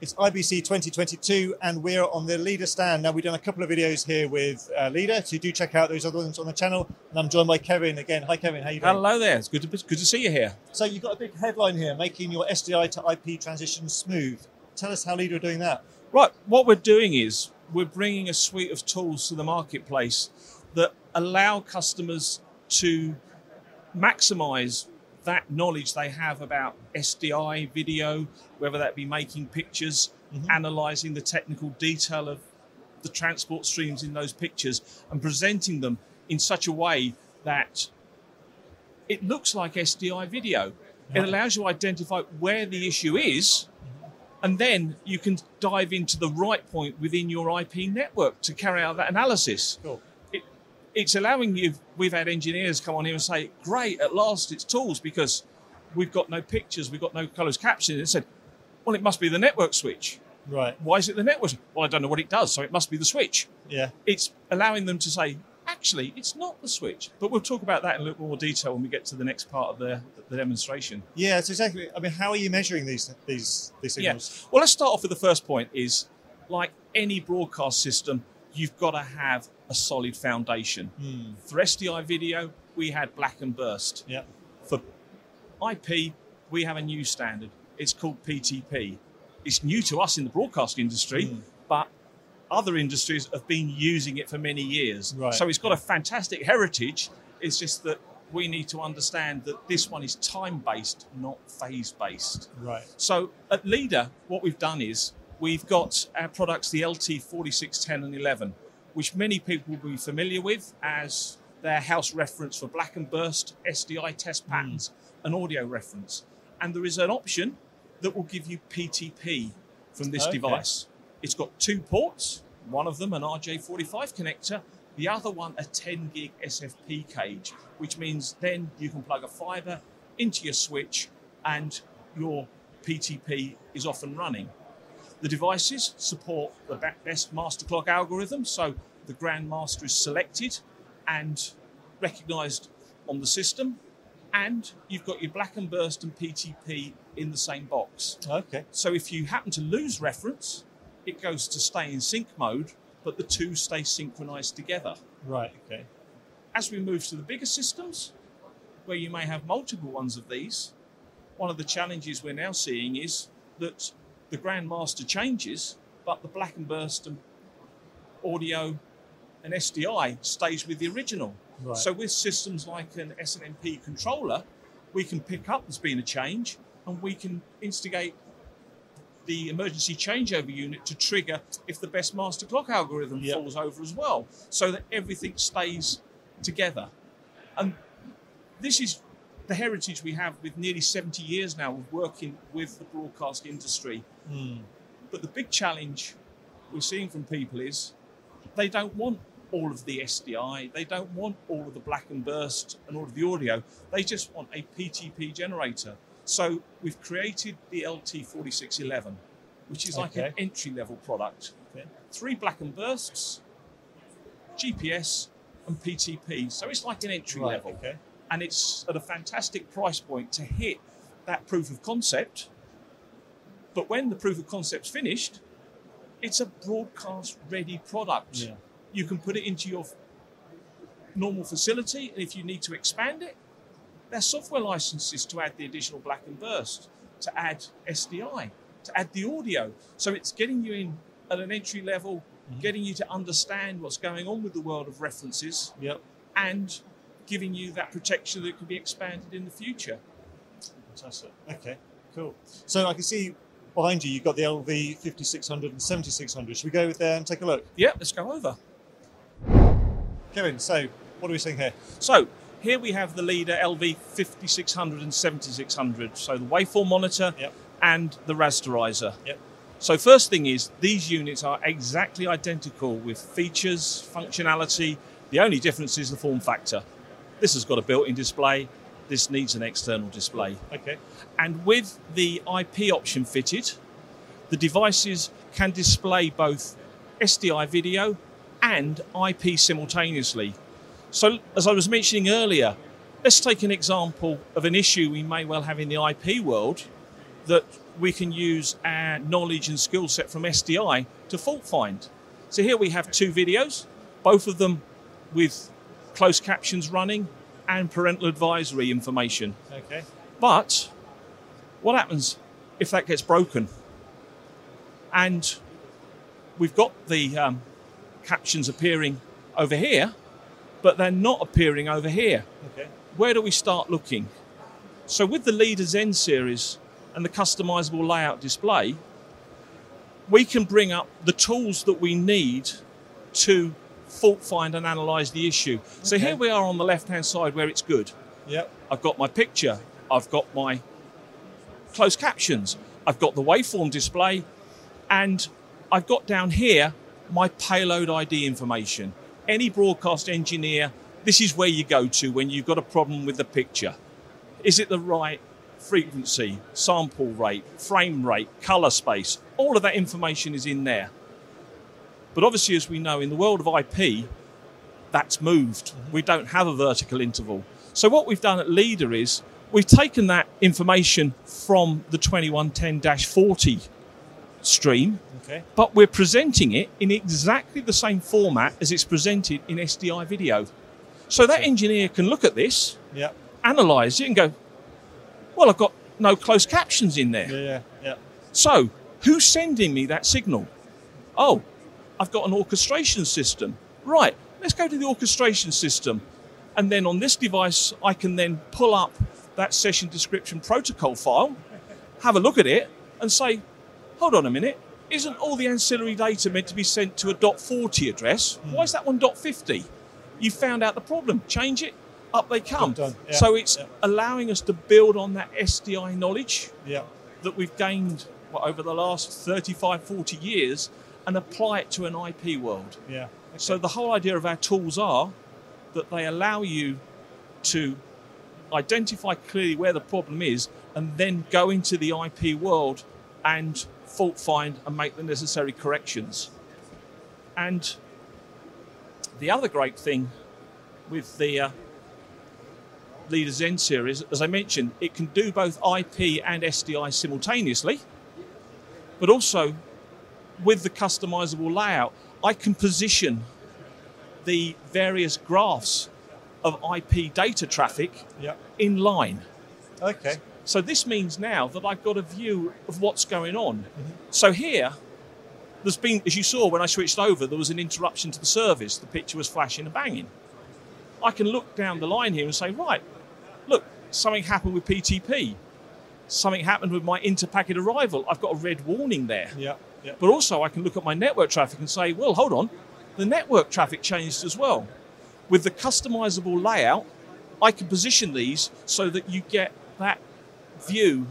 It's IBC 2022, and we're on the Leader stand. Now, we've done a couple of videos here with uh, Leader, so do check out those other ones on the channel. And I'm joined by Kevin again. Hi, Kevin. How are you doing? Hello there. It's good to, good to see you here. So, you've got a big headline here making your SDI to IP transition smooth. Tell us how Leader are doing that. Right. What we're doing is we're bringing a suite of tools to the marketplace that allow customers to maximize that knowledge they have about SDI video, whether that be making pictures, mm-hmm. analyzing the technical detail of the transport streams in those pictures, and presenting them in such a way that it looks like SDI video. It allows you to identify where the issue is, and then you can dive into the right point within your IP network to carry out that analysis. Cool it's allowing you. We've had engineers come on here and say, "Great, at last it's tools," because we've got no pictures, we've got no closed captioning. It said, "Well, it must be the network switch." Right. Why is it the network? Well, I don't know what it does, so it must be the switch. Yeah. It's allowing them to say, actually, it's not the switch. But we'll talk about that in a little more detail when we get to the next part of the, the demonstration. Yeah, so exactly. I mean, how are you measuring these these these signals? Yeah. Well, let's start off with the first point. Is like any broadcast system, you've got to have a solid foundation. Mm. For SDI video, we had black and burst. Yeah. For IP, we have a new standard. It's called PTP. It's new to us in the broadcast industry, mm. but other industries have been using it for many years. Right. So it's got a fantastic heritage. It's just that we need to understand that this one is time based, not phase based. Right. So at Leader, what we've done is we've got our products, the LT 4610 and 11 which many people will be familiar with as their house reference for black and burst SDI test hmm. patterns mm. and audio reference. And there is an option that will give you PTP from this okay. device. It's got two ports, one of them an RJ45 connector, the other one a 10 gig SFP cage, which means then you can plug a fiber into your switch and your PTP is off and running. The devices support the best master clock algorithm, so the grandmaster is selected and recognized on the system, and you've got your black and burst and PTP in the same box. Okay. So if you happen to lose reference, it goes to stay in sync mode, but the two stay synchronized together. Right, okay. As we move to the bigger systems, where you may have multiple ones of these, one of the challenges we're now seeing is that the Grandmaster changes, but the Black and Burst and audio and SDI stays with the original. Right. So with systems like an SNMP controller, we can pick up there's been a change and we can instigate the emergency changeover unit to trigger if the best master clock algorithm yep. falls over as well, so that everything stays together. And this is the heritage we have with nearly 70 years now of working with the broadcast industry. Mm. But the big challenge we're seeing from people is they don't want all of the SDI, they don't want all of the black and burst and all of the audio, they just want a PTP generator. So we've created the LT4611, which is like okay. an entry level product. Okay. Three black and bursts, GPS, and PTP. So it's like an entry right, level. Okay and it's at a fantastic price point to hit that proof of concept. But when the proof of concept's finished, it's a broadcast ready product. Yeah. You can put it into your normal facility, and if you need to expand it, there's software licenses to add the additional black and burst, to add SDI, to add the audio. So it's getting you in at an entry level, mm-hmm. getting you to understand what's going on with the world of references, yep. and giving you that protection that can be expanded in the future. Fantastic. Okay, cool. So I can see behind you, you've got the LV 5600 and 7600. Should we go with there and take a look? Yeah, let's go over. Kevin, so what are we seeing here? So here we have the leader LV 5600 and 7600. So the waveform monitor yep. and the rasterizer. Yep. So first thing is these units are exactly identical with features, functionality. The only difference is the form factor. This has got a built-in display. This needs an external display. Okay. And with the IP option fitted, the devices can display both SDI video and IP simultaneously. So, as I was mentioning earlier, let's take an example of an issue we may well have in the IP world that we can use our knowledge and skill set from SDI to fault find. So here we have two videos, both of them with closed captions running and parental advisory information. Okay. But what happens if that gets broken? And we've got the um, captions appearing over here, but they're not appearing over here. Okay. Where do we start looking? So with the Leader Zen series and the customizable layout display, we can bring up the tools that we need to fault find and analyze the issue. So Okay. here we are on the left hand side where it's good. Yep. I've got my picture, I've got my closed captions, I've got the waveform display, and I've got down here my payload ID information. Any broadcast engineer, this is where you go to when you've got a problem with the picture. Is it the right frequency, sample rate, frame rate, color space? All of that information is in there. But obviously, as we know, in the world of IP, that's moved. We don't have a vertical interval. So what we've done at Leader is we've taken that information from the 2110-40 stream, Okay. but we're presenting it in exactly the same format as it's presented in SDI video. So that engineer can look at this, Yep. analyze it, and go, "Well, I've got no closed captions in there." Yeah. Yeah. Yeah. So, who's sending me that signal? Oh, I've got an orchestration system. Right, let's go to the orchestration system. And then on this device, I can then pull up that session description protocol file, have a look at it, and say, hold on a minute, isn't all the ancillary data meant to be sent to a .40 address? Hmm. Why is that one .50? You found out the problem, change it, up they come. Yeah, So it's yeah. allowing us to build on that SDI knowledge Yeah. that we've gained over the last 35, 40 years and apply it to an IP world. Yeah. So the whole idea of our tools are that they allow you to identify clearly where the problem is and then go into the IP world and fault find and make the necessary corrections. And the other great thing with the uh, Leader Zen series, as I mentioned, it can do both IP and SDI simultaneously, but also with the customizable layout, I can position the various graphs of IP data traffic Yeah. in line. Okay. So this means now that I've got a view of what's going on. Mm-hmm. So here, there's been, as you saw when I switched over, there was an interruption to the service. The picture was flashing and banging. I can look down the line here and say, right, look, something happened with PTP. Something happened with my interpacket arrival. I've got a red warning there. Yeah. But also, I can look at my network traffic and say, well, hold on, the network traffic changed as well. With the customizable layout, I can position these so that you get that view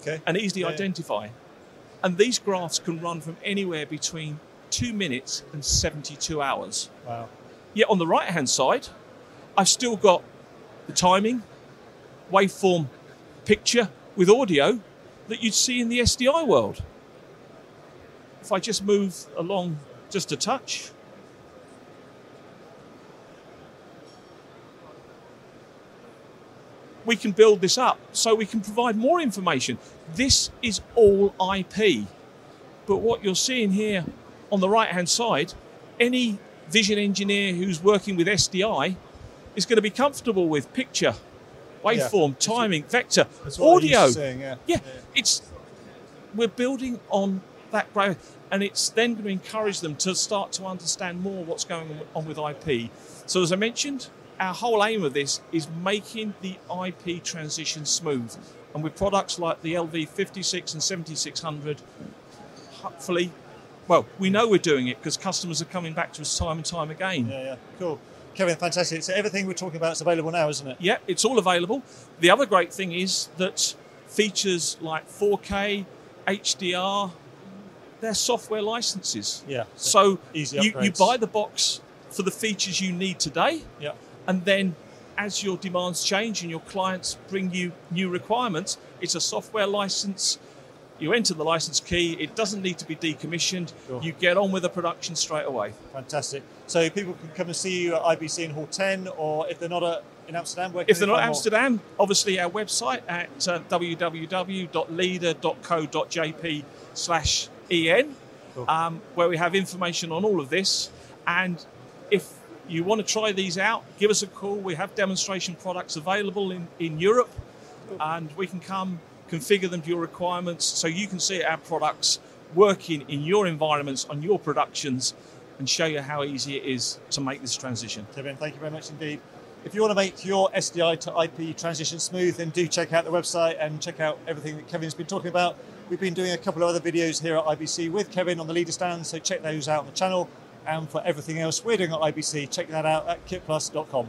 Okay. and easily Yeah. identify. And these graphs can run from anywhere between two minutes and 72 hours. Wow. Yet on the right hand side, I've still got the timing, waveform picture with audio that you'd see in the SDI world. If I just move along just a touch, we can build this up so we can provide more information. This is all IP. But what you're seeing here on the right hand side, any vision engineer who's working with SDI is going to be comfortable with picture, waveform, timing, vector, That's what I used audio. saying, yeah. Yeah, it's we're building on that growth, and it's then going to encourage them to start to understand more what's going on with IP. So, as I mentioned, our whole aim of this is making the IP transition smooth, and with products like the LV56 and 7600, hopefully, well, we know we're doing it because customers are coming back to us time and time again. Yeah. Yeah. Cool. Kevin, fantastic. So everything we're talking about is available now, isn't it? Yeah, it's all available. The other great thing is that features like 4K, HDR, they're software licenses. Yeah. So Easy you, you buy the box for the features you need today, Yeah. and then as your demands change and your clients bring you new requirements, it's a software license. You enter the license key, it doesn't need to be decommissioned. Sure. You get on with the production straight away. Fantastic. So people can come and see you at IBC in Hall 10, or if they're not at in Amsterdam, where if they're not Amsterdam, obviously our website at uh, www.leader.co.jp slash en, cool. um, where we have information on all of this. And if you want to try these out, give us a call. We have demonstration products available in, in Europe, cool. and we can come configure them to your requirements so you can see our products working in your environments, on your productions, and show you how easy it is to make this transition. Kevin, thank you very much indeed. If you want to make your SDI to IP transition smooth, then do check out the website and check out everything that Kevin's been talking about. We've been doing a couple of other videos here at IBC with Kevin on the leader stand, so check those out on the channel. And for everything else we're doing at IBC, check that out at kitplus.com.